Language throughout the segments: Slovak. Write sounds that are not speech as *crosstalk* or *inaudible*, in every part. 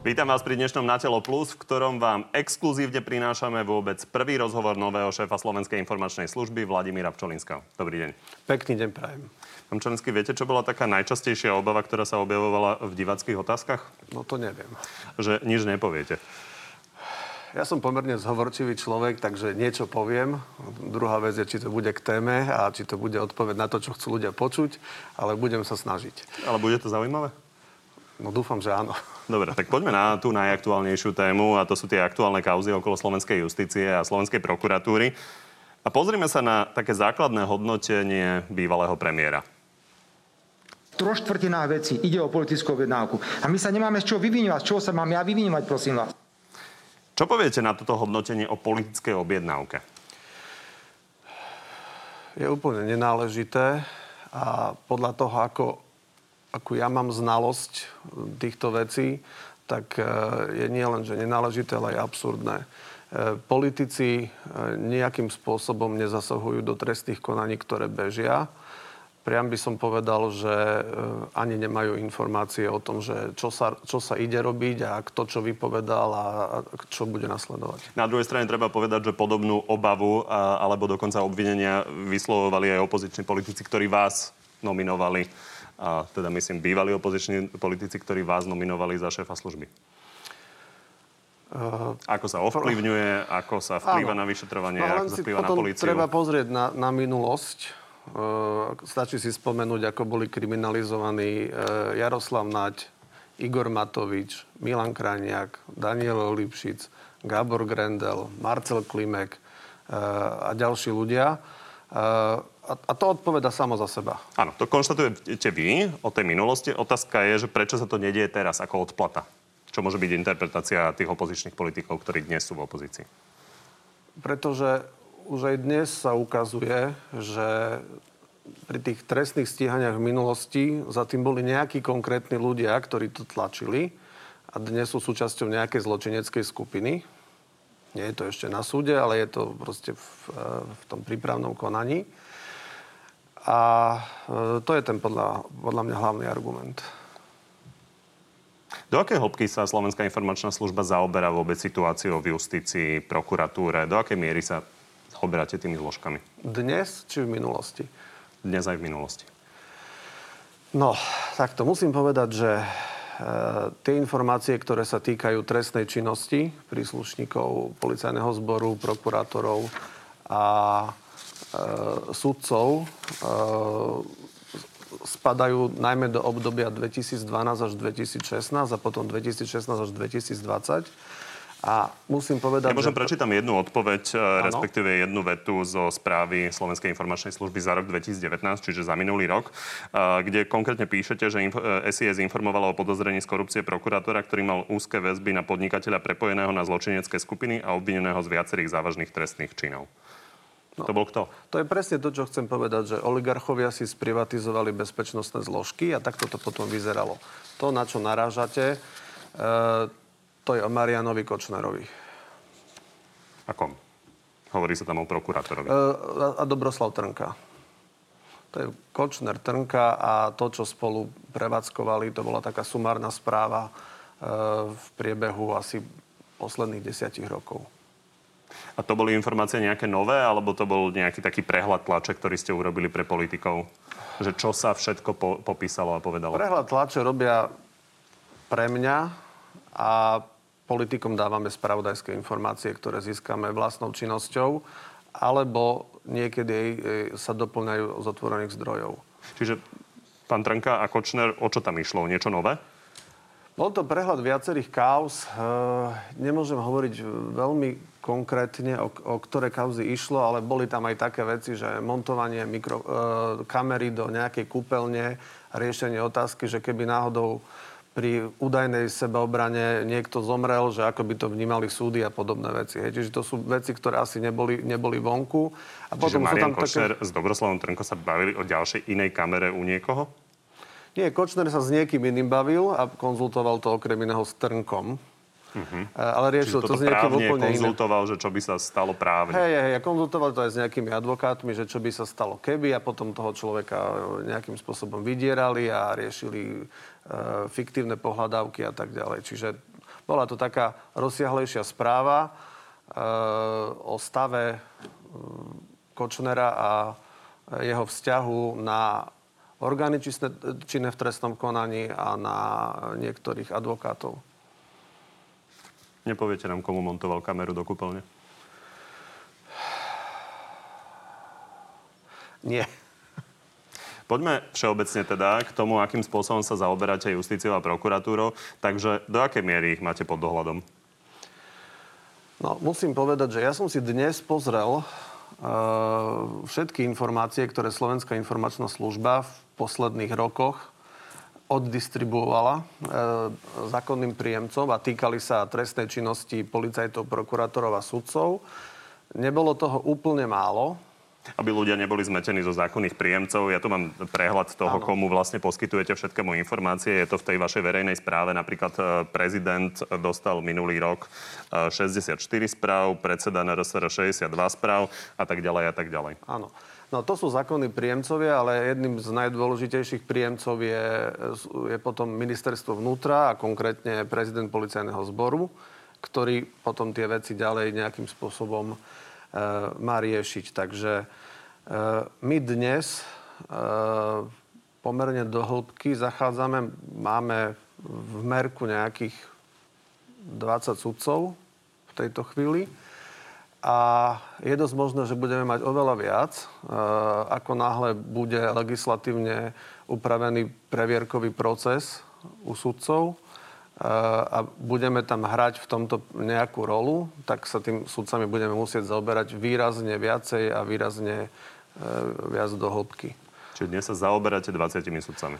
Vítam vás pri dnešnom Na telo plus, v ktorom vám exkluzívne prinášame vôbec prvý rozhovor nového šéfa Slovenskej informačnej služby Vladimíra Pčolinského. Dobrý deň. Pekný deň prajem. Pán Pčolinský, viete, čo bola taká najčastejšia obava, ktorá sa objavovala v divackých otázkach? No to neviem. Že nič nepoviete. Ja som pomerne zhovorčivý človek, takže niečo poviem. Druhá vec je, či to bude k téme a či to bude odpoveď na to, čo chcú ľudia počuť, ale budem sa snažiť. Ale bude to zaujímavé? No dúfam, že áno. Dobre, tak poďme na tú najaktuálnejšiu tému a to sú tie aktuálne kauzy okolo slovenskej justície a slovenskej prokuratúry. A pozrime sa na také základné hodnotenie bývalého premiéra. Troštvrtená veci ide o politickú objednávku. A my sa nemáme z čoho vyvinovať. Z čoho sa mám ja vyvinovať, prosím vás? Čo poviete na toto hodnotenie o politickej objednávke? Je úplne nenáležité a podľa toho, ako ako ja mám znalosť eh, týchto vecí, tak eh, je nielen, že nenáležité, ale aj absurdné. Eh, politici nejakým spôsobom nezasahujú do trestných konaní, ktoré bežia. Priam by som povedal, že ani nemajú informácie o tom, že čo sa, čo sa ide robiť a kto čo vypovedal a čo bude nasledovať. Na druhej strane treba povedať, že podobnú obavu alebo dokonca obvinenia vyslovovali aj opoziční politici, ktorí vás nominovali a teda myslím bývalí opoziční politici, ktorí vás nominovali za šéfa služby? Uh, ako sa ovplyvňuje, ako sa vplýva áno. na vyšetrovanie, no, ako sa vplýva na políciu? Treba pozrieť na, na minulosť. Uh, stačí si spomenúť, ako boli kriminalizovaní uh, Jaroslav Naď, Igor Matovič, Milan Krajniak, Daniel Lipšic, Gábor Grendel, Marcel Klimek uh, a ďalší ľudia. Uh, a, a to odpoveda samo za seba. Áno, to konštatujete vy o tej minulosti. Otázka je, že prečo sa to nedieje teraz ako odplata? Čo môže byť interpretácia tých opozičných politikov, ktorí dnes sú v opozícii? Pretože už aj dnes sa ukazuje, že pri tých trestných stíhaniach v minulosti za tým boli nejakí konkrétni ľudia, ktorí to tlačili a dnes sú súčasťou nejakej zločineckej skupiny. Nie je to ešte na súde, ale je to proste v, v tom prípravnom konaní. A e, to je ten podľa, podľa mňa hlavný argument. Do akej hĺbky sa Slovenská informačná služba zaoberá vôbec situáciou v justícii, prokuratúre? Do akej miery sa zaoberáte tými zložkami? Dnes či v minulosti? Dnes aj v minulosti. No, tak to musím povedať, že e, tie informácie, ktoré sa týkajú trestnej činnosti príslušníkov policajného zboru, prokurátorov a sudcov e, spadajú najmä do obdobia 2012 až 2016 a potom 2016 až 2020. A musím povedať, Ja môžem že... prečítam jednu odpoveď, ano. E, respektíve jednu vetu zo správy Slovenskej informačnej služby za rok 2019, čiže za minulý rok, kde konkrétne píšete, že SIS informovalo o podozrení z korupcie prokurátora, ktorý mal úzke väzby na podnikateľa prepojeného na zločinecké skupiny a obvineného z viacerých závažných trestných činov. No, to bol kto? To je presne to, čo chcem povedať, že oligarchovia si sprivatizovali bezpečnostné zložky a takto to potom vyzeralo. To, na čo narážate, e, to je o Marianovi Kočnerovi. Akom? Hovorí sa tam o prokurátorovi. E, a Dobroslav Trnka. To je Kočner, Trnka a to, čo spolu prevádzkovali, to bola taká sumárna správa e, v priebehu asi posledných desiatich rokov. A to boli informácie nejaké nové, alebo to bol nejaký taký prehľad tlače, ktorý ste urobili pre politikov? Že čo sa všetko po, popísalo a povedalo? Prehľad tlače robia pre mňa a politikom dávame spravodajské informácie, ktoré získame vlastnou činnosťou, alebo niekedy sa doplňajú z otvorených zdrojov. Čiže pán Trnka a Kočner, o čo tam išlo? Niečo nové? Bol to prehľad viacerých kauz. E, nemôžem hovoriť veľmi konkrétne, o, o ktoré kauzy išlo, ale boli tam aj také veci, že montovanie mikro, e, kamery do nejakej kúpeľne riešenie otázky, že keby náhodou pri údajnej sebaobrane niekto zomrel, že ako by to vnímali súdy a podobné veci. Hej. Čiže to sú veci, ktoré asi neboli, neboli vonku. A Čiže potom Marian tam Košer také... s Dobroslavom Trnko sa bavili o ďalšej inej kamere u niekoho? Nie, Kočner sa s niekým iným bavil a konzultoval to okrem iného s Trnkom. Uh-huh. Ale riešil to s niekým úplne konzultoval, že čo by sa stalo právne. Hej, hej, ja konzultoval to aj s nejakými advokátmi, že čo by sa stalo keby a potom toho človeka nejakým spôsobom vydierali a riešili uh, fiktívne pohľadávky a tak ďalej. Čiže Bola to taká rozsiahlejšia správa e, o stave e, Kočnera a jeho vzťahu na orgány činné v trestnom konaní a na niektorých advokátov. Nepoviete nám, komu montoval kameru do kúpeľne? Nie. Poďme všeobecne teda k tomu, akým spôsobom sa zaoberáte justíciou a prokuratúrou. Takže do akej miery ich máte pod dohľadom? No, musím povedať, že ja som si dnes pozrel uh, všetky informácie, ktoré Slovenská informačná služba v posledných rokoch oddistribuovala e, zákonným príjemcom a týkali sa trestnej činnosti policajtov, prokurátorov a sudcov. Nebolo toho úplne málo, aby ľudia neboli zmetení zo zákonných príjemcov. Ja tu mám prehľad toho, ano. komu vlastne poskytujete všetkému informácie. Je to v tej vašej verejnej správe. Napríklad e, prezident dostal minulý rok 64 e, správ, predseda NRSR 62 správ a tak ďalej a tak ďalej. Áno. No to sú zákonní príjemcovia, ale jedným z najdôležitejších príjemcov je, je potom ministerstvo vnútra a konkrétne prezident policajného zboru, ktorý potom tie veci ďalej nejakým spôsobom e, má riešiť. Takže e, my dnes e, pomerne do hĺbky zachádzame, máme v merku nejakých 20 sudcov v tejto chvíli a je dosť možné, že budeme mať oveľa viac, e, ako náhle bude legislatívne upravený previerkový proces u sudcov e, a budeme tam hrať v tomto nejakú rolu, tak sa tým sudcami budeme musieť zaoberať výrazne viacej a výrazne e, viac do hĺbky. Čiže dnes sa zaoberáte 20 sudcami?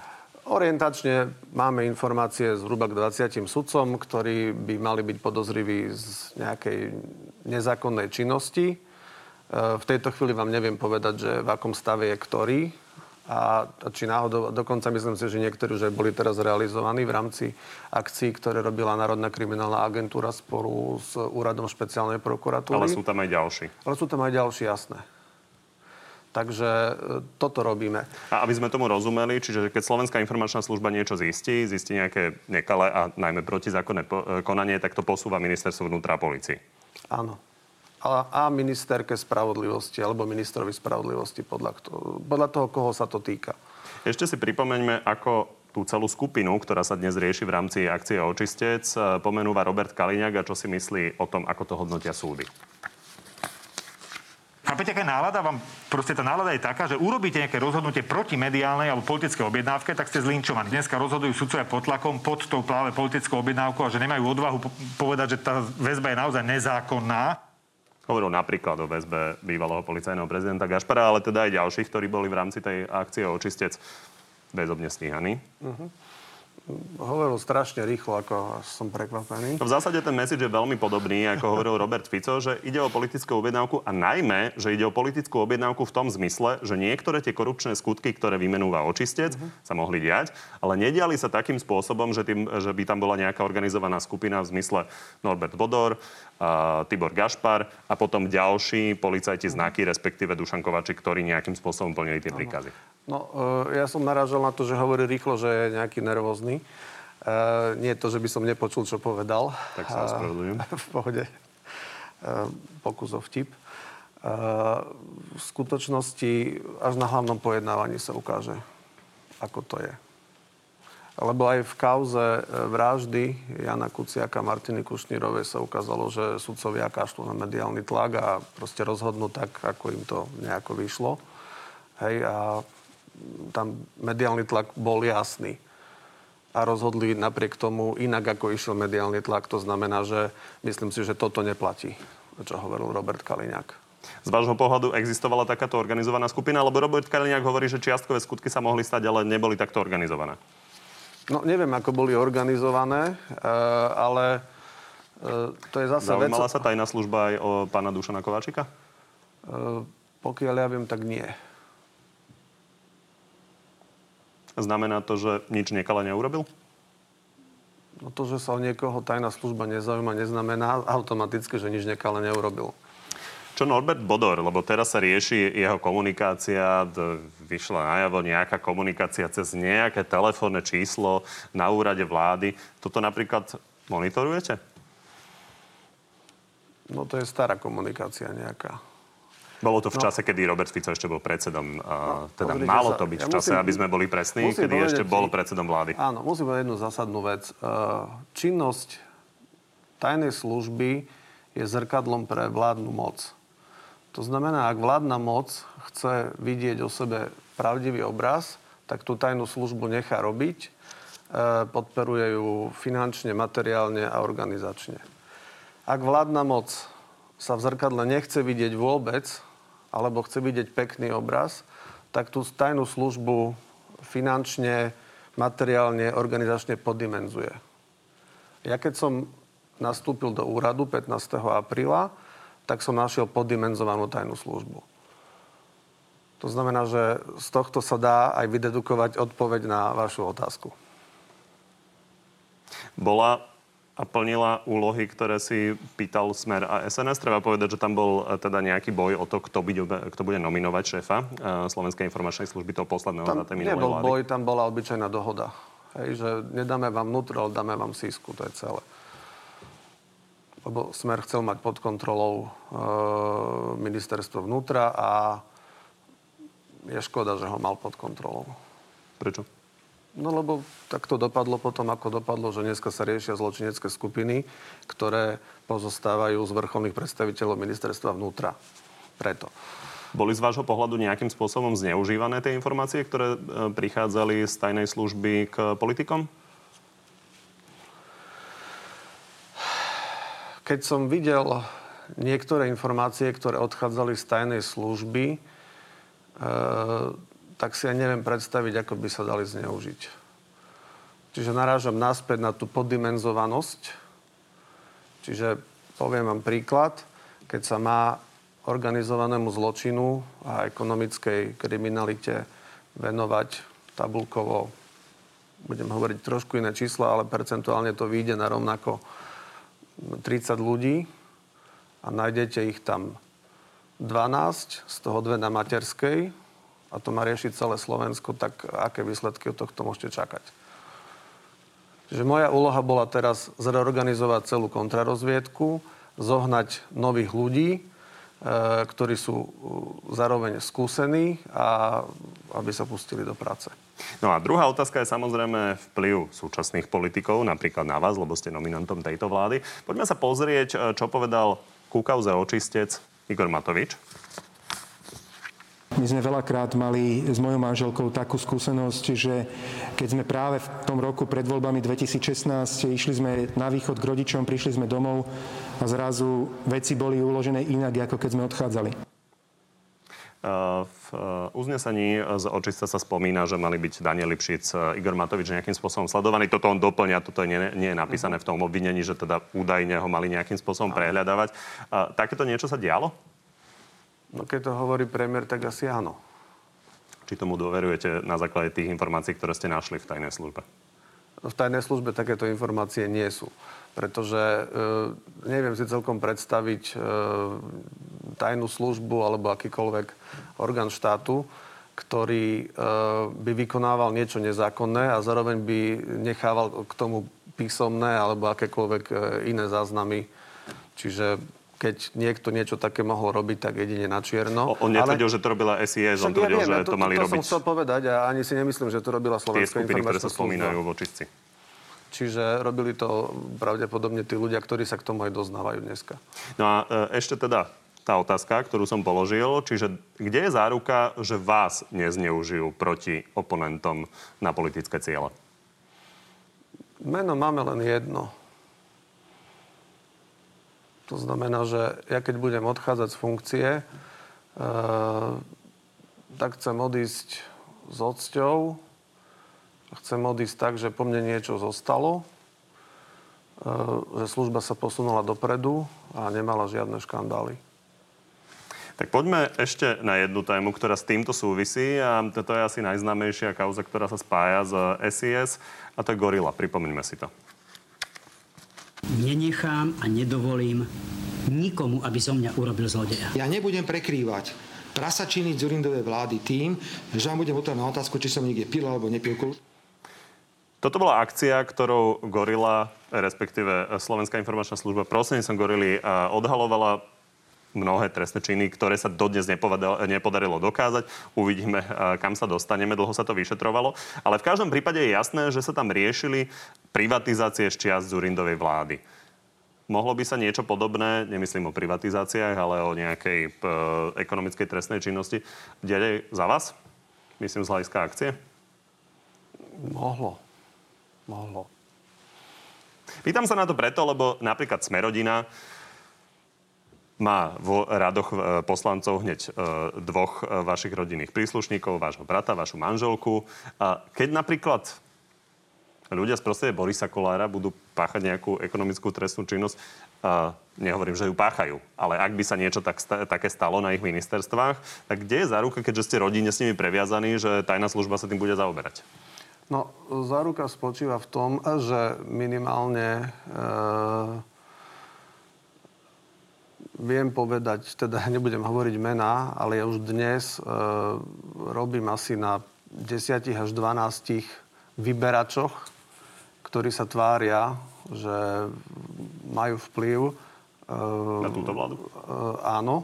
Orientačne máme informácie zhruba k 20 sudcom, ktorí by mali byť podozriví z nejakej nezákonnej činnosti. E, v tejto chvíli vám neviem povedať, že v akom stave je ktorý. A či náhodou, dokonca myslím si, že niektorí už aj boli teraz realizovaní v rámci akcií, ktoré robila Národná kriminálna agentúra spolu s Úradom špeciálnej prokuratúry. Ale sú tam aj ďalší. Ale sú tam aj ďalší, jasné. Takže e, toto robíme. A aby sme tomu rozumeli, čiže keď Slovenská informačná služba niečo zistí, zistí nejaké nekalé a najmä protizákonné e, konanie, tak to posúva ministerstvo vnútra a policii. Áno. A, a ministerke spravodlivosti alebo ministrovi spravodlivosti podľa, podľa toho, koho sa to týka. Ešte si pripomeňme, ako tú celú skupinu, ktorá sa dnes rieši v rámci akcie Očistec, e, pomenúva Robert Kaliňák a čo si myslí o tom, ako to hodnotia súdy. Chápete, aká nálada vám, proste tá nálada je taká, že urobíte nejaké rozhodnutie proti mediálnej alebo politickej objednávke, tak ste zlinčovaní. Dneska rozhodujú sudcovia pod tlakom, pod tou práve politickou objednávkou a že nemajú odvahu povedať, že tá väzba je naozaj nezákonná. Hovoril napríklad o väzbe bývalého policajného prezidenta Gašpara, ale teda aj ďalších, ktorí boli v rámci tej akcie očistec väzobne stíhaní. Uh-huh hovoril strašne rýchlo, ako som prekvapený. V zásade ten message je veľmi podobný, ako hovoril Robert Fico, že ide o politickú objednávku a najmä, že ide o politickú objednávku v tom zmysle, že niektoré tie korupčné skutky, ktoré vymenúva očistec, uh-huh. sa mohli diať, ale nediali sa takým spôsobom, že, tým, že by tam bola nejaká organizovaná skupina v zmysle Norbert Bodor, uh, Tibor Gašpar a potom ďalší policajti znaky, respektíve Dušan Kovačik, ktorí nejakým spôsobom plnili tie príkazy. No, uh, ja som narážal na to, že hovorí rýchlo, že je nejaký nervózny. Uh, nie to, že by som nepočul, čo povedal. Tak sa ospravedlňujem. Uh, v pohode. Uh, pokus o vtip. Uh, v skutočnosti až na hlavnom pojednávaní sa ukáže, ako to je. Lebo aj v kauze vraždy Jana Kuciaka a Martiny Kušnírovej sa ukázalo, že sudcovia kašľú na mediálny tlak a proste rozhodnú tak, ako im to nejako vyšlo. Hej, a tam mediálny tlak bol jasný. A rozhodli napriek tomu inak, ako išiel mediálny tlak. To znamená, že myslím si, že toto neplatí, čo hovoril Robert Kaliňák. Z vášho pohľadu existovala takáto organizovaná skupina? Lebo Robert Kaliňák hovorí, že čiastkové skutky sa mohli stať, ale neboli takto organizované. No neviem, ako boli organizované, eh, ale eh, to je zase Zaujímala vec... sa tajná služba aj o pána Dušana Kováčika? Eh, pokiaľ ja viem, tak nie. Znamená to, že nič nekala neurobil? No to, že sa o niekoho tajná služba nezaujíma, neznamená automaticky, že nič nekale neurobil. Čo Norbert Bodor, lebo teraz sa rieši jeho komunikácia, vyšla najavo nejaká komunikácia cez nejaké telefónne číslo na úrade vlády. Toto napríklad monitorujete? No to je stará komunikácia nejaká. Bolo to v no. čase, kedy Robert Fico ešte bol predsedom. No, teda malo to byť ja v čase, musím, aby sme boli presní, kedy ešte bol predsedom vlády. Áno, musím povedať jednu zásadnú vec. E, činnosť tajnej služby je zrkadlom pre vládnu moc. To znamená, ak vládna moc chce vidieť o sebe pravdivý obraz, tak tú tajnú službu nechá robiť, e, podporuje ju finančne, materiálne a organizačne. Ak vládna moc sa v zrkadle nechce vidieť vôbec, alebo chce vidieť pekný obraz, tak tú tajnú službu finančne, materiálne, organizačne poddimenzuje. Ja keď som nastúpil do úradu 15. apríla, tak som našiel poddimenzovanú tajnú službu. To znamená, že z tohto sa dá aj vydedukovať odpoveď na vašu otázku. Bola a plnila úlohy, ktoré si pýtal Smer a SNS. Treba povedať, že tam bol e, teda nejaký boj o to, kto bude, kto bude nominovať šéfa e, Slovenskej informačnej služby toho posledného tam za nebol vlády. boj, tam bola obyčajná dohoda. Hej, že nedáme vám vnútro, ale dáme vám sísku, to je celé. Lebo Smer chcel mať pod kontrolou e, ministerstvo vnútra a je škoda, že ho mal pod kontrolou. Prečo? No lebo tak to dopadlo potom, ako dopadlo, že dneska sa riešia zločinecké skupiny, ktoré pozostávajú z vrcholných predstaviteľov ministerstva vnútra. Preto. Boli z vášho pohľadu nejakým spôsobom zneužívané tie informácie, ktoré e, prichádzali z tajnej služby k politikom? Keď som videl niektoré informácie, ktoré odchádzali z tajnej služby, e, tak si ja neviem predstaviť, ako by sa dali zneužiť. Čiže narážam naspäť na tú poddimenzovanosť. Čiže poviem vám príklad, keď sa má organizovanému zločinu a ekonomickej kriminalite venovať tabulkovo, budem hovoriť trošku iné čísla, ale percentuálne to vyjde na rovnako 30 ľudí a nájdete ich tam 12, z toho dve na materskej, a to má riešiť celé Slovensko, tak aké výsledky od tohto môžete čakať? Čiže moja úloha bola teraz zreorganizovať celú kontrarozviedku, zohnať nových ľudí, e, ktorí sú e, zároveň skúsení a aby sa pustili do práce. No a druhá otázka je samozrejme vplyv súčasných politikov, napríklad na vás, lebo ste nominantom tejto vlády. Poďme sa pozrieť, e, čo povedal Kúkauze očistec Igor Matovič. My sme veľakrát mali s mojou manželkou takú skúsenosť, že keď sme práve v tom roku pred voľbami 2016 išli sme na východ k rodičom, prišli sme domov a zrazu veci boli uložené inak, ako keď sme odchádzali. V uznesení z očista sa spomína, že mali byť Daniel Lipšic, Igor Matovič nejakým spôsobom sledovaný. Toto on doplňa, toto nie, nie je napísané v tom obvinení, že teda údajne ho mali nejakým spôsobom prehľadávať. Takéto niečo sa dialo? No keď to hovorí premiér, tak asi áno. Či tomu dôverujete na základe tých informácií, ktoré ste našli v tajnej službe? V tajnej službe takéto informácie nie sú. Pretože e, neviem si celkom predstaviť e, tajnú službu alebo akýkoľvek orgán štátu, ktorý e, by vykonával niečo nezákonné a zároveň by nechával k tomu písomné alebo akékoľvek e, iné záznamy. Čiže keď niekto niečo také mohol robiť, tak jedine na čierno. On netvrdil, ale... že to robila SIS, on tvrdil, ja že to, to mali to robiť... To som chcel povedať a ani si nemyslím, že to robila Slovenská Tie skupiny, ktoré sa spomínajú v očistci. Čiže robili to pravdepodobne tí ľudia, ktorí sa k tomu aj doznávajú dneska. No a e, ešte teda tá otázka, ktorú som položil, čiže kde je záruka, že vás nezneužijú proti oponentom na politické ciele? Meno máme len jedno. To znamená, že ja keď budem odchádzať z funkcie, e, tak chcem odísť s odsťou, chcem odísť tak, že po mne niečo zostalo, e, že služba sa posunula dopredu a nemala žiadne škandály. Tak poďme ešte na jednu tému, ktorá s týmto súvisí a toto je asi najznámejšia kauza, ktorá sa spája s SIS a to je Gorila. Pripomeňme si to nenechám a nedovolím nikomu, aby zo mňa urobil zlodeja. Ja nebudem prekrývať prasačiny Zurindovej vlády tým, že vám budem odpovedať na otázku, či som niekde pil alebo nepil. Toto bola akcia, ktorou Gorila respektíve Slovenská informačná služba som Gorily odhalovala mnohé trestné činy, ktoré sa dodnes nepodarilo dokázať. Uvidíme, kam sa dostaneme. Dlho sa to vyšetrovalo. Ale v každom prípade je jasné, že sa tam riešili privatizácie z čiast Zurindovej vlády. Mohlo by sa niečo podobné, nemyslím o privatizáciách, ale o nejakej p- e, ekonomickej trestnej činnosti, diať za vás? Myslím z hľadiska akcie? Mohlo. Mohlo. Pýtam sa na to preto, lebo napríklad Smerodina má vo radoch e, poslancov hneď e, dvoch vašich rodinných príslušníkov, vášho brata, vašu manželku. Keď napríklad ľudia z prostredia Borisa Kolára budú páchať nejakú ekonomickú trestnú činnosť, uh, nehovorím, že ju páchajú, ale ak by sa niečo tak, také stalo na ich ministerstvách, tak kde je záruka, keďže ste rodine s nimi previazaní, že tajná služba sa tým bude zaoberať? No, záruka spočíva v tom, že minimálne e, viem povedať, teda *laughs* nebudem hovoriť mená, ale ja už dnes e, robím asi na 10 až 12 vyberačoch ktorí sa tvária, že majú vplyv. Na túto vládu? Eh, áno.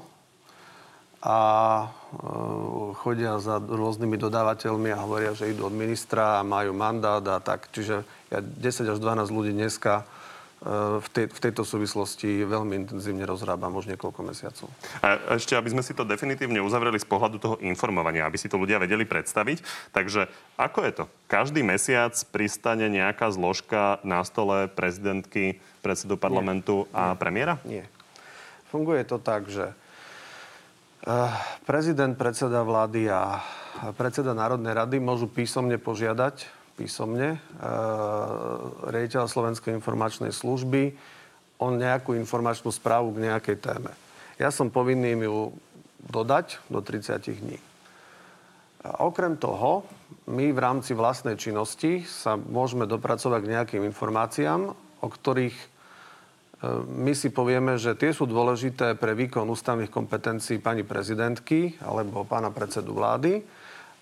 A eh, chodia za rôznymi dodávateľmi a hovoria, že idú od ministra a majú mandát a tak. Čiže ja 10 až 12 ľudí dneska v, tej, v tejto súvislosti veľmi intenzívne rozrábam už niekoľko mesiacov. A ešte, aby sme si to definitívne uzavreli z pohľadu toho informovania, aby si to ľudia vedeli predstaviť. Takže ako je to? Každý mesiac pristane nejaká zložka na stole prezidentky, predsedu parlamentu Nie. a premiéra? Nie. Funguje to tak, že eh, prezident, predseda vlády a predseda Národnej rady môžu písomne požiadať písomne riaditeľa Slovenskej informačnej služby o nejakú informačnú správu k nejakej téme. Ja som povinný ju dodať do 30 dní. A okrem toho, my v rámci vlastnej činnosti sa môžeme dopracovať k nejakým informáciám, o ktorých e, my si povieme, že tie sú dôležité pre výkon ústavných kompetencií pani prezidentky alebo pána predsedu vlády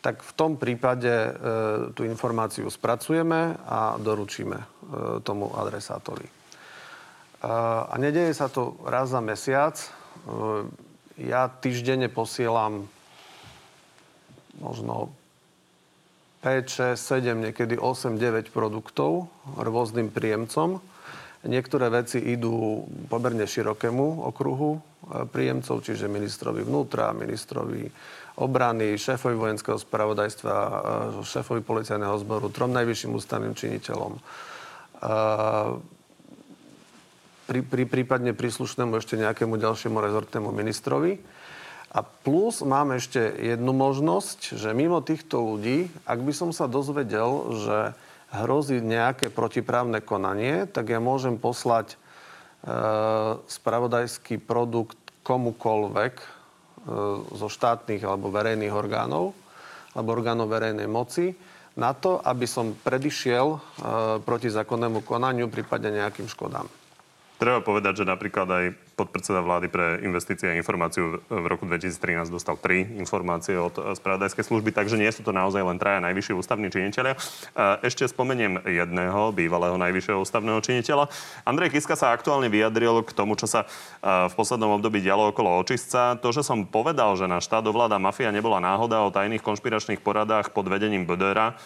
tak v tom prípade e, tú informáciu spracujeme a doručíme e, tomu adresátovi. E, a nedeje sa to raz za mesiac. E, ja týždenne posielam možno 5, 6, 7, niekedy 8, 9 produktov rôznym príjemcom. Niektoré veci idú pomerne širokému okruhu e, príjemcov, čiže ministrovi vnútra, ministrovi obrany, šéfovi vojenského spravodajstva, e, šéfovi policajného zboru, trom najvyšším ústavným činiteľom. E, pri, pri, prípadne príslušnému ešte nejakému ďalšiemu rezortnému ministrovi. A plus mám ešte jednu možnosť, že mimo týchto ľudí, ak by som sa dozvedel, že hrozí nejaké protiprávne konanie, tak ja môžem poslať e, spravodajský produkt komukolvek, zo štátnych alebo verejných orgánov alebo orgánov verejnej moci na to, aby som predišiel e, proti zákonnému konaniu, prípadne nejakým škodám. Treba povedať, že napríklad aj podpredseda vlády pre investície a informáciu v roku 2013 dostal tri informácie od spravodajskej služby, takže nie sú to naozaj len traja najvyšší ústavní činiteľia. Ešte spomeniem jedného bývalého najvyššieho ústavného činiteľa. Andrej Kiska sa aktuálne vyjadril k tomu, čo sa v poslednom období dialo okolo očistca. To, že som povedal, že na štát ovláda mafia nebola náhoda o tajných konšpiračných poradách pod vedením Bödera,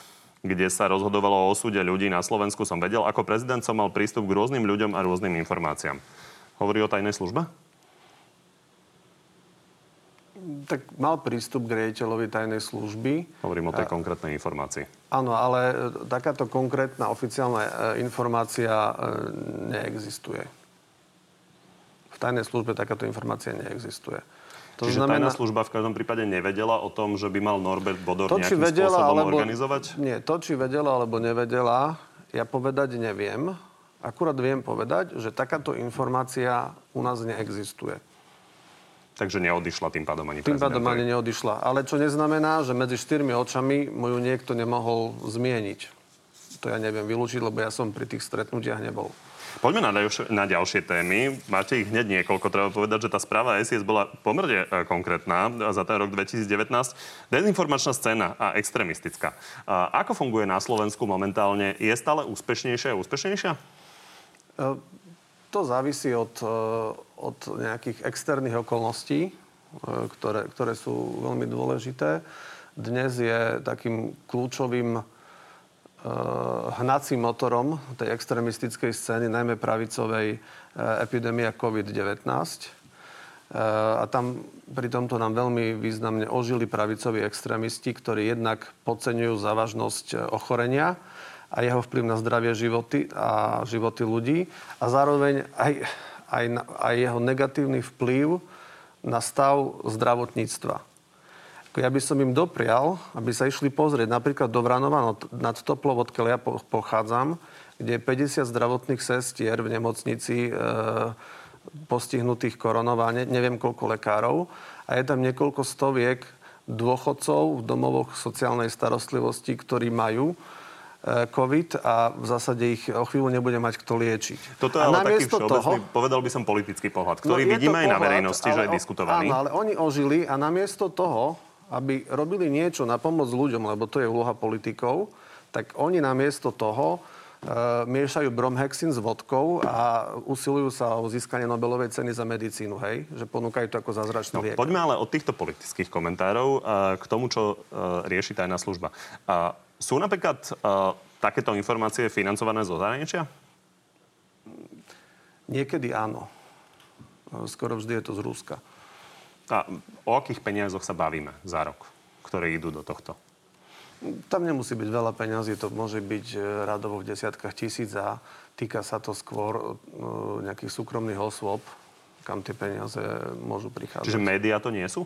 kde sa rozhodovalo o osude ľudí na Slovensku, som vedel, ako prezident som mal prístup k rôznym ľuďom a rôznym informáciám. Hovorí o tajnej službe? Tak mal prístup k riaditeľovi tajnej služby. Hovorím o tej konkrétnej informácii. Áno, ale e, takáto konkrétna oficiálna e, informácia e, neexistuje. V tajnej službe takáto informácia neexistuje. To Čiže znamená... tajná služba v každom prípade nevedela o tom, že by mal Norbert Bodor to, nejakým vedela, spôsobom alebo... organizovať? Nie, to, či vedela alebo nevedela, ja povedať neviem. Akurát viem povedať, že takáto informácia u nás neexistuje. Takže neodišla tým pádom ani Tým pádom ani neodišla. Ale čo neznamená, že medzi štyrmi očami mu ju niekto nemohol zmieniť. To ja neviem vylúčiť, lebo ja som pri tých stretnutiach nebol. Poďme na, ďalšie, na ďalšie témy. Máte ich hneď niekoľko. Treba povedať, že tá správa SIS bola pomerne e, konkrétna za ten rok 2019. Dezinformačná scéna a extremistická. Ako funguje na Slovensku momentálne? Je stále úspešnejšia a úspešnejšia? To závisí od, od nejakých externých okolností, ktoré, ktoré sú veľmi dôležité. Dnes je takým kľúčovým hnacím motorom tej extremistickej scény, najmä pravicovej epidémia COVID-19 a tam pri tomto nám veľmi významne ožili pravicoví extrémisti, ktorí jednak podceňujú závažnosť ochorenia a jeho vplyv na zdravie životy a životy ľudí a zároveň aj, aj, aj jeho negatívny vplyv na stav zdravotníctva. Ja by som im doprial, aby sa išli pozrieť napríklad do Vranova nad Toplov, odkiaľ ja pochádzam, kde je 50 zdravotných sestier v nemocnici e, postihnutých koronou a ne, neviem koľko lekárov. A je tam niekoľko stoviek dôchodcov v domovoch sociálnej starostlivosti, ktorí majú e, COVID a v zásade ich o chvíľu nebude mať kto liečiť. Toto je ale taký všeobecný, toho, povedal by som politický pohľad, ktorý no, vidíme aj pohľad, na verejnosti, že je diskutovaný. Áno, ale oni ožili a namiesto toho, aby robili niečo na pomoc ľuďom, lebo to je úloha politikov, tak oni namiesto toho E, miešajú bromhexin s vodkou a usilujú sa o získanie Nobelovej ceny za medicínu, hej? Že ponúkajú to ako zázračný no, liek. Poďme ale od týchto politických komentárov e, k tomu, čo e, rieši tajná služba. Sú napríklad takéto informácie financované zo zahraničia? Niekedy áno. Skoro vždy je to z Ruska. A o akých peniazoch sa bavíme za rok, ktoré idú do tohto? Tam nemusí byť veľa peňazí, to môže byť e, radovo v desiatkách tisíc a týka sa to skôr e, nejakých súkromných osôb, kam tie peniaze môžu prichádzať. Čiže médiá to nie sú?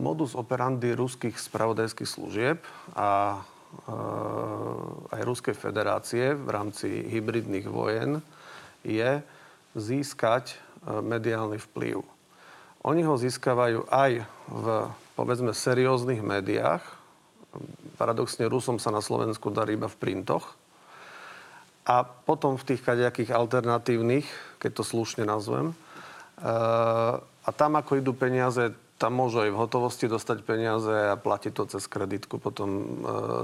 Modus operandi ruských spravodajských služieb a e, aj Ruskej federácie v rámci hybridných vojen je získať mediálny vplyv. Oni ho získavajú aj v, povedzme, serióznych médiách. Paradoxne Rusom sa na Slovensku darí iba v printoch. A potom v tých kadejakých alternatívnych, keď to slušne nazvem. E, a tam, ako idú peniaze, tam môžu aj v hotovosti dostať peniaze a platiť to cez kreditku, potom e,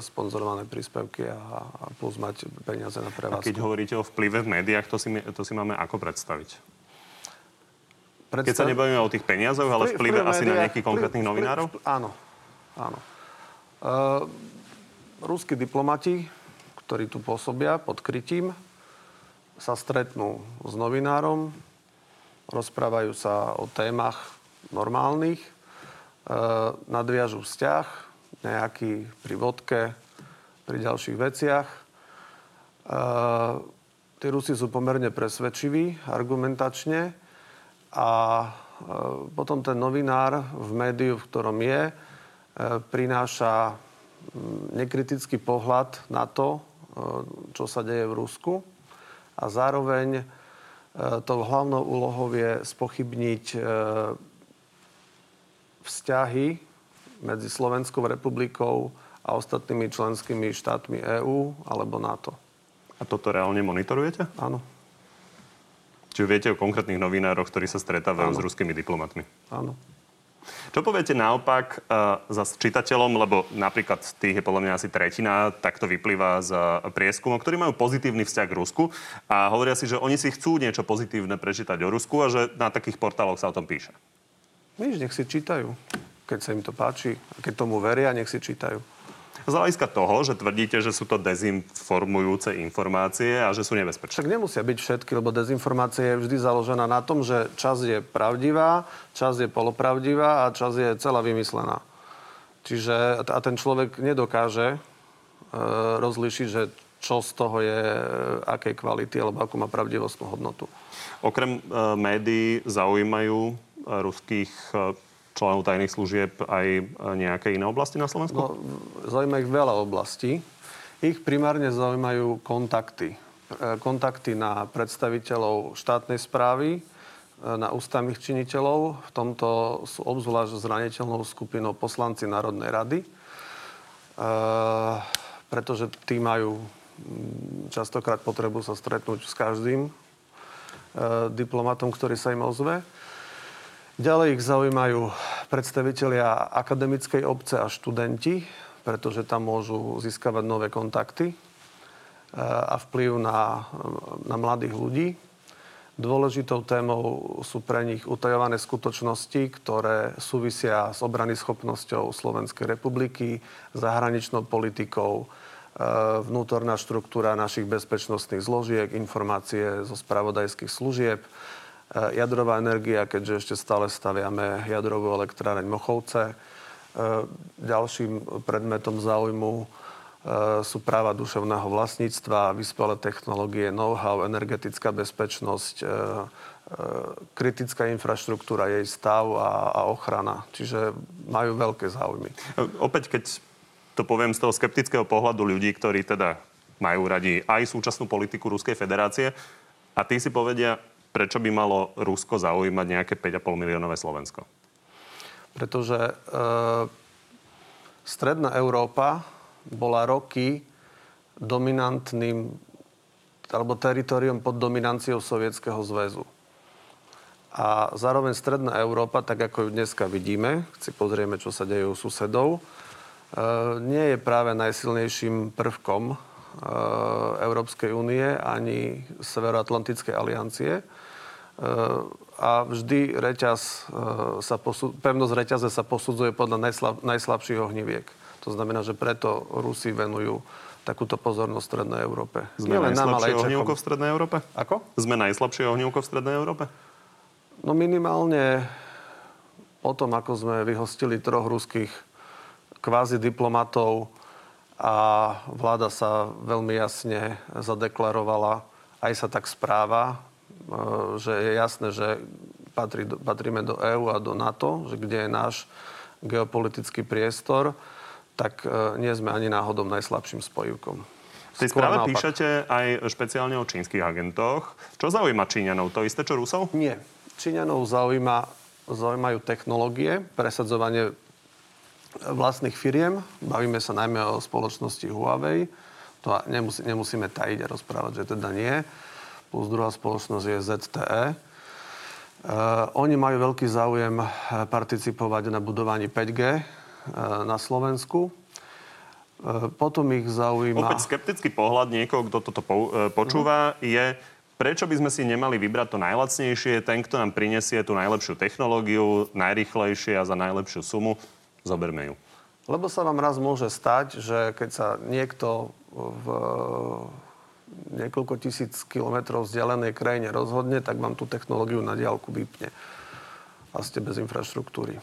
sponzorované príspevky a, a plus mať peniaze na prevádzku. A keď hovoríte o vplyve v médiách, to si, to si máme ako predstaviť? Predstav... Keď sa nebavíme o tých peniazoch, ale vplyve asi médiá, na nejakých konkrétnych vplyv, novinárov? Vplyv, áno, áno. Uh, ruskí diplomati, ktorí tu pôsobia pod krytím, sa stretnú s novinárom, rozprávajú sa o témach normálnych, uh, nadviažú vzťah, nejaký pri vodke, pri ďalších veciach. Uh, tí Rusi sú pomerne presvedčiví argumentačne a e, potom ten novinár v médiu, v ktorom je, e, prináša nekritický pohľad na to, e, čo sa deje v Rusku. A zároveň tou hlavnou úlohou je spochybniť vzťahy medzi Slovenskou republikou a ostatnými členskými štátmi EÚ alebo NATO. A toto reálne monitorujete? Áno. Čiže viete o konkrétnych novinároch, ktorí sa stretávajú Áno. s ruskými diplomatmi. Áno. Čo poviete naopak uh, za čitateľom, lebo napríklad tých je podľa mňa asi tretina, tak to vyplýva z prieskumov, ktorí majú pozitívny vzťah k Rusku a hovoria si, že oni si chcú niečo pozitívne prečítať o Rusku a že na takých portáloch sa o tom píše. Nič, nech si čítajú. Keď sa im to páči, keď tomu veria, nech si čítajú. Z hľadiska toho, že tvrdíte, že sú to dezinformujúce informácie a že sú nebezpečné. Však nemusia byť všetky, lebo dezinformácia je vždy založená na tom, že čas je pravdivá, čas je polopravdivá a čas je celá vymyslená. Čiže a ten človek nedokáže e, rozlišiť, že čo z toho je e, akej kvality alebo akú má pravdivostnú hodnotu. Okrem e, médií zaujímajú ruských e, členov tajných služieb aj nejaké iné oblasti na Slovensku? No, zaujíma ich veľa oblastí. Ich primárne zaujímajú kontakty. E, kontakty na predstaviteľov štátnej správy, e, na ústavných činiteľov. V tomto sú obzvlášť zraniteľnou skupinou poslanci Národnej rady, pretože tí majú častokrát potrebu sa stretnúť s každým diplomatom, ktorý sa im ozve. Ďalej ich zaujímajú predstavitelia akademickej obce a študenti, pretože tam môžu získavať nové kontakty. a vplyv na, na mladých ľudí. Dôležitou témou sú pre nich utajované skutočnosti, ktoré súvisia s obrany schopnosťou Slovenskej republiky, zahraničnou politikou, vnútorná štruktúra našich bezpečnostných zložiek, informácie zo spravodajských služieb, jadrová energia, keďže ešte stále staviame jadrovú elektráreň Mochovce, E, ďalším predmetom záujmu e, sú práva duševného vlastníctva, vyspelé technológie, know-how, energetická bezpečnosť, kritická infraštruktúra, jej stav a, a ochrana. Čiže majú veľké záujmy. Opäť, keď to poviem z toho skeptického pohľadu ľudí, ktorí teda majú radi aj súčasnú politiku Ruskej federácie a tí si povedia, prečo by malo Rusko zaujímať nejaké 5,5 miliónové Slovensko? pretože e, Stredná Európa bola roky dominantným alebo teritorium pod dominanciou Sovietskeho zväzu. A zároveň Stredná Európa, tak ako ju dneska vidíme, keď si pozrieme, čo sa deje u susedov, e, nie je práve najsilnejším prvkom e, Európskej únie ani Severoatlantickej aliancie. E, a vždy reťaz e, sa posud- pevnosť reťaze sa posudzuje podľa najslab- najslabších ohniviek. To znamená, že preto Rusi venujú takúto pozornosť v Strednej Európe. Sme Nie najslabšie ohnívko v Strednej Európe? Ako? Sme najslabšie ohnívko v Strednej Európe? No minimálne po tom, ako sme vyhostili troch ruských kvázi diplomatov a vláda sa veľmi jasne zadeklarovala, aj sa tak správa, Eh, že je jasné, že patrí, patríme do EÚ a do NATO, že kde je náš geopolitický priestor, tak eh, nie sme ani náhodou najslabším spojivkom. V tej správe píšete aj špeciálne o čínskych agentoch. Čo zaujíma Číňanov? To isté, čo Rusov? Nie. Číňanov zaujíma, zaujímajú technológie, presadzovanie vlastných firiem. Bavíme sa najmä o spoločnosti Huawei. To nemusí, nemusíme tajiť a rozprávať, že teda nie plus druhá spoločnosť je ZTE. Uh, oni majú veľký záujem eh, participovať na budovaní 5G uh, eh, na Slovensku. Potom ich zaujíma... Opäť skeptický pohľad niekoho, kto toto po, počúva, uh-huh. je, prečo by sme si nemali vybrať to najlacnejšie, ten, kto nám prinesie tú najlepšiu technológiu, najrychlejšie a za najlepšiu sumu, zoberme ju. Lebo sa vám raz môže stať, že keď sa niekto v niekoľko tisíc kilometrov vzdialenej krajine rozhodne, tak vám tú technológiu na diálku vypne. A ste bez infraštruktúry.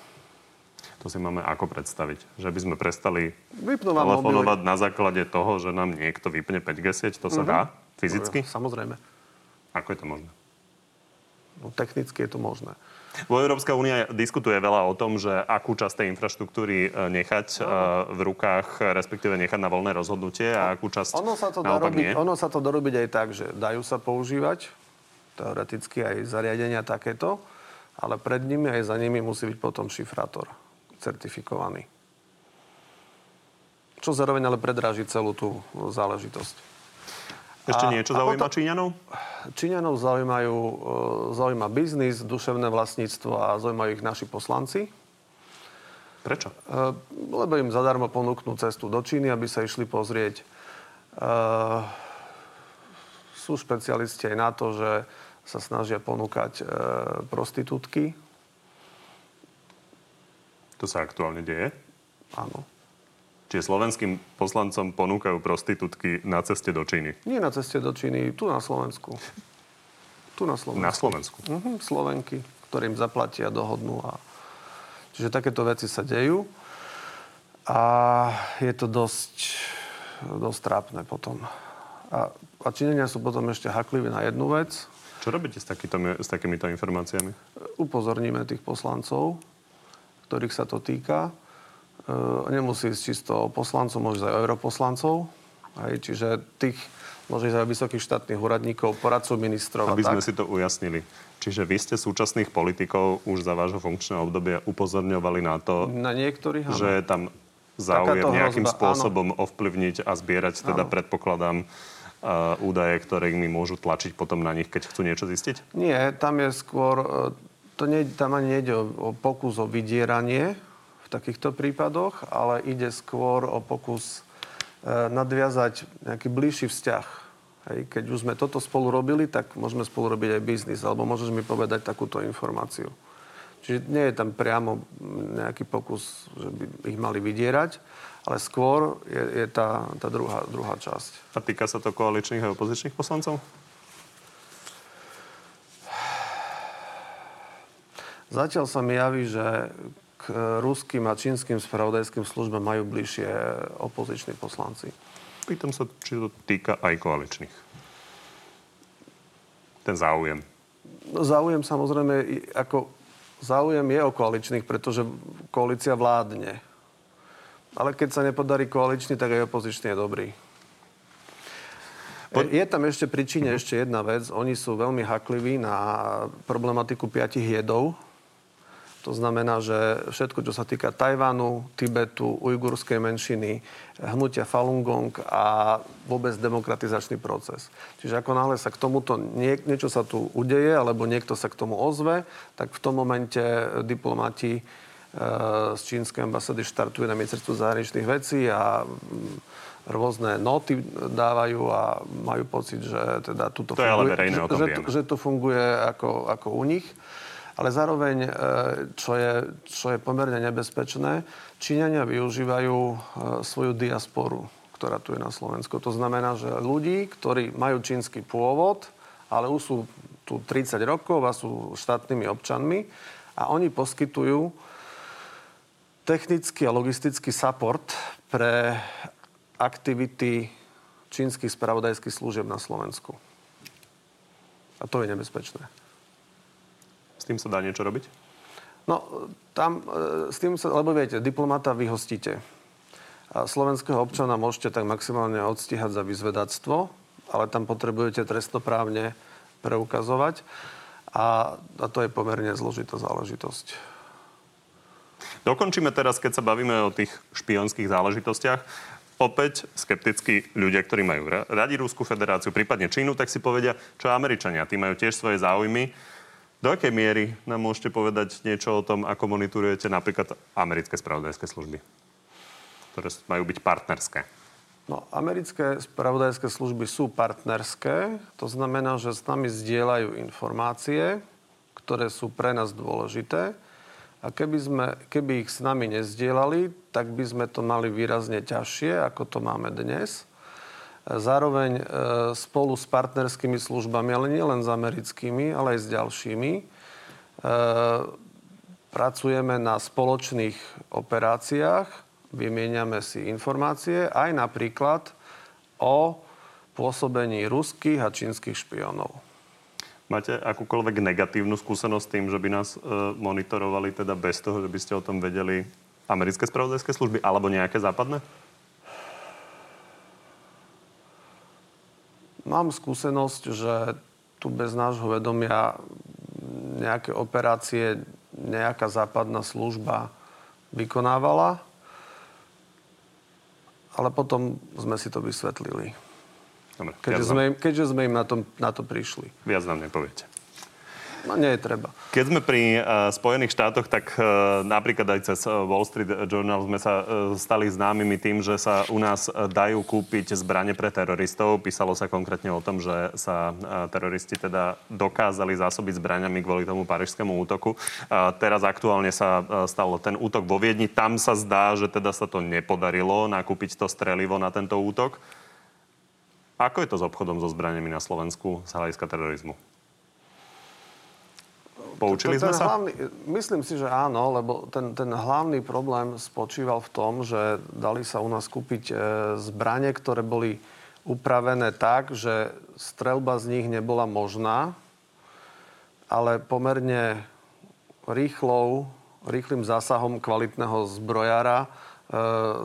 To si máme ako predstaviť? Že by sme prestali telefonovať na základe toho, že nám niekto vypne 5G sieť? To sa uh-huh. dá fyzicky? No, samozrejme. Ako je to možné? No, technicky je to možné. Európska únia diskutuje veľa o tom, že akú časť tej infraštruktúry e, nechať no. v rukách, respektíve nechať na voľné rozhodnutie a akú časť ono sa to dá robiť, nie. Ono sa to dá robiť aj tak, že dajú sa používať teoreticky aj zariadenia takéto, ale pred nimi aj za nimi musí byť potom šifrátor certifikovaný. Čo zároveň ale predráži celú tú záležitosť. Ešte niečo zaujíma potom, Číňanov? Číňanov zaujímajú, e, zaujíma biznis, duševné vlastníctvo a zaujímajú ich naši poslanci. Prečo? E, lebo im zadarmo ponúknú cestu do Číny, aby sa išli pozrieť. E, sú špecialisti aj na to, že sa snažia ponúkať prostitútky. To sa aktuálne deje? Áno. Čiže slovenským poslancom ponúkajú prostitútky na ceste do Číny. Nie na ceste do Číny, tu na Slovensku. Tu na Slovensku. Na Slovensku. Uh-huh, Slovenky, ktorým zaplatia, dohodnú. A... Čiže takéto veci sa dejú. A je to dosť, dosť trápne potom. A, a Číňania sú potom ešte hakliví na jednu vec. Čo robíte s, takýto, s takýmito informáciami? Upozorníme tých poslancov, ktorých sa to týka nemusí ísť čisto o poslancov, môže aj o europoslancov. Hej, čiže tých môže ísť aj vysokých štátnych úradníkov, poradcov ministrov. Aby sme tak. si to ujasnili. Čiže vy ste súčasných politikov už za vášho funkčného obdobia upozorňovali na to, na niektorých, že je tam záujem nejakým hrozba, spôsobom áno. ovplyvniť a zbierať, teda áno. predpokladám, uh, údaje, ktoré mi môžu tlačiť potom na nich, keď chcú niečo zistiť? Nie, tam je skôr, e, to nie, tam ani nejde o, o pokus o vydieranie, takýchto prípadoch, ale ide skôr o pokus e, nadviazať nejaký bližší vzťah Hej, keď už sme toto spolu robili, tak môžeme spolu robiť aj biznis, alebo môžeš mi povedať takúto informáciu. Čiže nie je tam priamo nejaký pokus, že by ich mali vydierať, ale skôr je, je tá, tá druhá, druhá časť. A týka sa to koaličných a opozičných poslancov? Zatiaľ sa mi javí, že k ruským a čínskym spravodajským službám majú bližšie opoziční poslanci. Pýtam sa, či to týka aj koaličných. Ten záujem. No, záujem samozrejme, ako záujem je o koaličných, pretože koalícia vládne. Ale keď sa nepodarí koaličný, tak aj opozičný je dobrý. Je tam ešte pri Číne ešte jedna vec. Oni sú veľmi hakliví na problematiku piatich jedov to znamená, že všetko, čo sa týka Tajvanu, Tibetu, ujgurskej menšiny, hnutia Falun Gong a vôbec demokratizačný proces. Čiže ako náhle sa k tomuto nie, niečo sa tu udeje, alebo niekto sa k tomu ozve, tak v tom momente diplomati e, z čínskej ambasady štartujú na ministerstvu zahraničných vecí a mm, rôzne noty dávajú a majú pocit, že teda tuto to funguje, že, že, že to funguje ako, ako u nich ale zároveň, e, čo je, čo je pomerne nebezpečné, Číňania využívajú e, svoju diasporu, ktorá tu je na Slovensku. To znamená, že ľudí, ktorí majú čínsky pôvod, ale už sú tu 30 rokov a sú štátnymi občanmi a oni poskytujú technický a logistický support pre aktivity čínskych spravodajských služieb na Slovensku. A to je nebezpečné. S tým sa dá niečo robiť? No, tam, e, s tým sa, lebo viete, diplomata vyhostíte. A slovenského občana môžete tak maximálne odstíhať za vyzvedactvo, ale tam potrebujete trestnoprávne preukazovať. A, a to je pomerne zložitá záležitosť. Dokončíme teraz, keď sa bavíme o tých špionských záležitostiach. Opäť skeptickí ľudia, ktorí majú radi Rúsku federáciu, prípadne Čínu, tak si povedia, čo Američania. Tí majú tiež svoje záujmy do akej miery nám môžete povedať niečo o tom, ako monitorujete napríklad americké spravodajské služby, ktoré majú byť partnerské? No, americké spravodajské služby sú partnerské. To znamená, že s nami zdieľajú informácie, ktoré sú pre nás dôležité. A keby, sme, keby ich s nami nezdielali, tak by sme to mali výrazne ťažšie, ako to máme dnes. Zároveň e, spolu s partnerskými službami, ale nielen s americkými, ale aj s ďalšími, e, pracujeme na spoločných operáciách, vymieňame si informácie aj napríklad o pôsobení ruských a čínskych špionov. Máte akúkoľvek negatívnu skúsenosť s tým, že by nás e, monitorovali teda bez toho, že by ste o tom vedeli americké spravodajské služby alebo nejaké západné? Mám skúsenosť, že tu bez nášho vedomia nejaké operácie nejaká západná služba vykonávala, ale potom sme si to vysvetlili. Dobre, keďže, sme im, keďže sme im na, tom, na to prišli. Viac nám nepoviete. No nie je treba. Keď sme pri uh, Spojených štátoch, tak uh, napríklad aj cez Wall Street Journal sme sa uh, stali známymi tým, že sa u nás dajú kúpiť zbranie pre teroristov. Písalo sa konkrétne o tom, že sa uh, teroristi teda dokázali zásobiť zbraniami kvôli tomu parížskému útoku. Uh, teraz aktuálne sa uh, stal ten útok vo Viedni. Tam sa zdá, že teda sa to nepodarilo nakúpiť to strelivo na tento útok. Ako je to s obchodom so zbraniami na Slovensku z hľadiska terorizmu? Poučili sme sa? Hlavný, myslím si, že áno, lebo ten, ten hlavný problém spočíval v tom, že dali sa u nás kúpiť e, zbranie, ktoré boli upravené tak, že strelba z nich nebola možná, ale pomerne rýchlou, rýchlým zásahom kvalitného zbrojára e,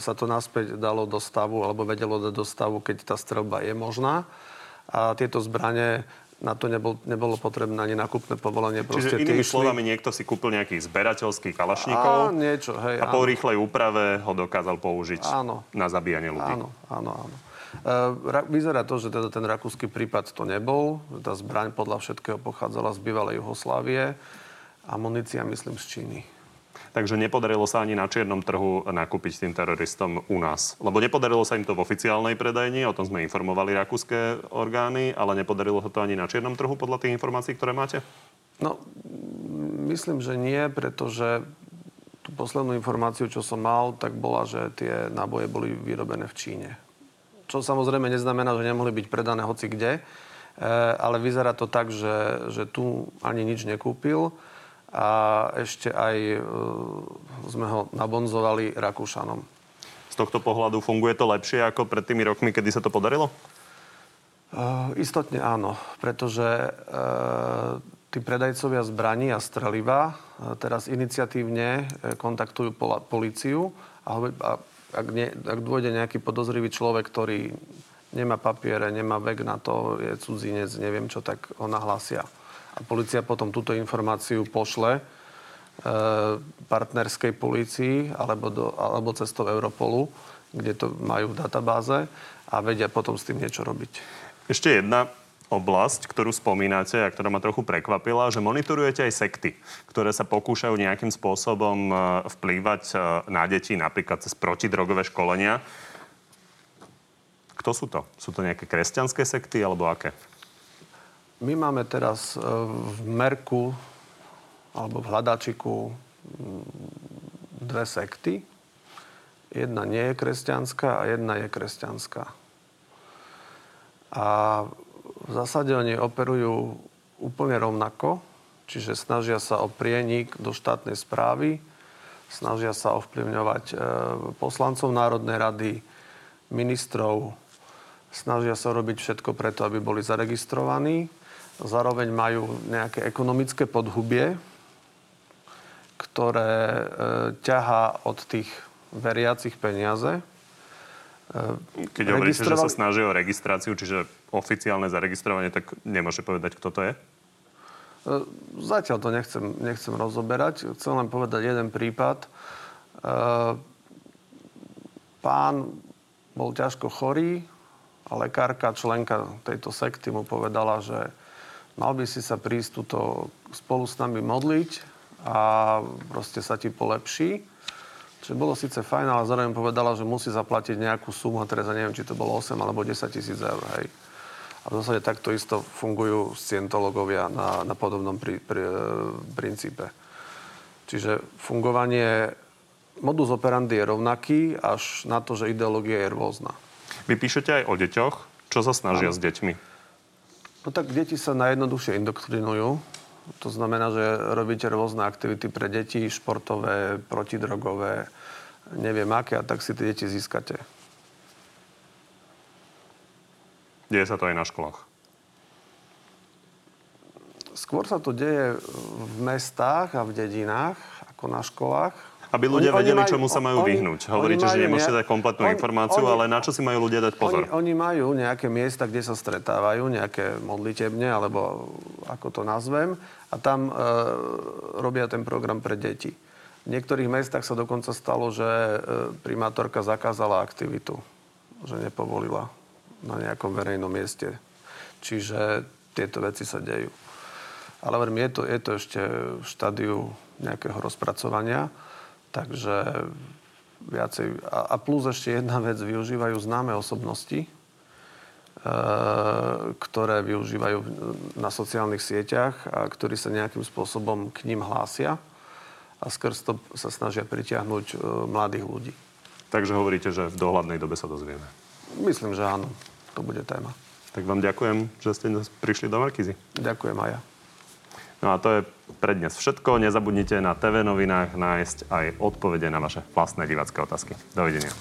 sa to naspäť dalo do stavu, alebo vedelo dať do stavu, keď tá strelba je možná. A tieto zbranie na to nebol, nebolo potrebné ani nakupné povolenie. Čiže inými išli... slovami, niekto si kúpil nejaký zberateľský kalašníkov a, niečo, hej, a po rýchlej úprave ho dokázal použiť áno. na zabíjanie ľudí. Áno, áno, áno. E, vyzerá to, že teda ten rakúsky prípad to nebol. Tá zbraň podľa všetkého pochádzala z bývalej Juhoslávie a munícia, myslím, z Číny. Takže nepodarilo sa ani na čiernom trhu nakúpiť tým teroristom u nás. Lebo nepodarilo sa im to v oficiálnej predajni, o tom sme informovali rakúske orgány, ale nepodarilo sa to ani na čiernom trhu podľa tých informácií, ktoré máte? No, myslím, že nie, pretože tú poslednú informáciu, čo som mal, tak bola, že tie náboje boli vyrobené v Číne. Čo samozrejme neznamená, že nemohli byť predané hoci kde, Eh, ale vyzerá to tak, že, že tu ani nič nekúpil a ešte aj eh, sme ho nabonzovali Rakúšanom. Z tohto pohľadu funguje to lepšie ako pred tými rokmi, kedy sa to podarilo? Uh, istotne áno, pretože uh, tí predajcovia zbraní a streliva uh, teraz iniciatívne kontaktujú pola, policiu a, a ak, nie, ak dôjde nejaký podozrivý človek, ktorý nemá papiere, nemá vek na to, je cudzinec, neviem čo, tak ho nahlásia. A policia potom túto informáciu pošle e, partnerskej policii alebo, do, alebo cestou Europolu, kde to majú v databáze a vedia potom s tým niečo robiť. Ešte jedna oblasť, ktorú spomínate a ktorá ma trochu prekvapila, že monitorujete aj sekty, ktoré sa pokúšajú nejakým spôsobom e, vplývať e, na deti, napríklad cez protidrogové školenia. Kto sú to? Sú to nejaké kresťanské sekty alebo aké? My máme teraz e, v Merku alebo v Hľadačiku dve sekty. Jedna nie je kresťanská a jedna je kresťanská. A v zásade oni operujú úplne rovnako, čiže snažia sa o prienik do štátnej správy, snažia sa ovplyvňovať e, poslancov Národnej rady, ministrov, snažia sa robiť všetko preto, aby boli zaregistrovaní. Zároveň majú nejaké ekonomické podhubie, ktoré e, ťahá od tých veriacich peniaze. E, Keď hovoríte, že sa snaží o registráciu, čiže oficiálne zaregistrovanie, tak nemôže povedať, kto to je? E, zatiaľ to nechcem, nechcem rozoberať. Chcem len povedať jeden prípad. E, pán bol ťažko chorý, a lekárka, členka tejto sekty mu povedala, že mal by si sa prísť túto spolu s nami modliť a proste sa ti polepší. Čiže bolo síce fajn, ale zároveň povedala, že musí zaplatiť nejakú sumu, a teraz ja neviem, či to bolo 8 alebo 10 tisíc eur, hej. A v zásade takto isto fungujú scientológovia na, na podobnom pri, pri, princípe. Čiže fungovanie modus operandi je rovnaký, až na to, že ideológia je rôzna. Vy píšete aj o deťoch. Čo sa snažia ano. s deťmi? No tak deti sa najjednoduchšie indoktrinujú. To znamená, že robíte rôzne aktivity pre deti, športové, protidrogové, neviem aké, a tak si tie deti získate. Deje sa to aj na školách? Skôr sa to deje v mestách a v dedinách, ako na školách. Aby ľudia oni, vedeli, oni majú, čomu sa majú oni, vyhnúť. Hovoríte, že nemôžete dať kompletnú oni, informáciu, oni, ale na čo si majú ľudia dať pozor? Oni, oni majú nejaké miesta, kde sa stretávajú, nejaké modlitebne, alebo ako to nazvem, a tam e, robia ten program pre deti. V niektorých mestách sa dokonca stalo, že e, primátorka zakázala aktivitu, že nepovolila na nejakom verejnom mieste. Čiže tieto veci sa dejú. Ale hovorím, je to, je to ešte v štádiu nejakého rozpracovania. Takže viacej. A, a plus ešte jedna vec, využívajú známe osobnosti, e, ktoré využívajú na sociálnych sieťach a ktorí sa nejakým spôsobom k ním hlásia a skrz to sa snažia pritiahnuť e, mladých ľudí. Takže hovoríte, že v dohľadnej dobe sa dozvieme. Myslím, že áno. To bude téma. Tak vám ďakujem, že ste prišli do Markizy. Ďakujem aj ja. No a to je pre dnes všetko. Nezabudnite na TV novinách nájsť aj odpovede na vaše vlastné divácké otázky. Dovidenia.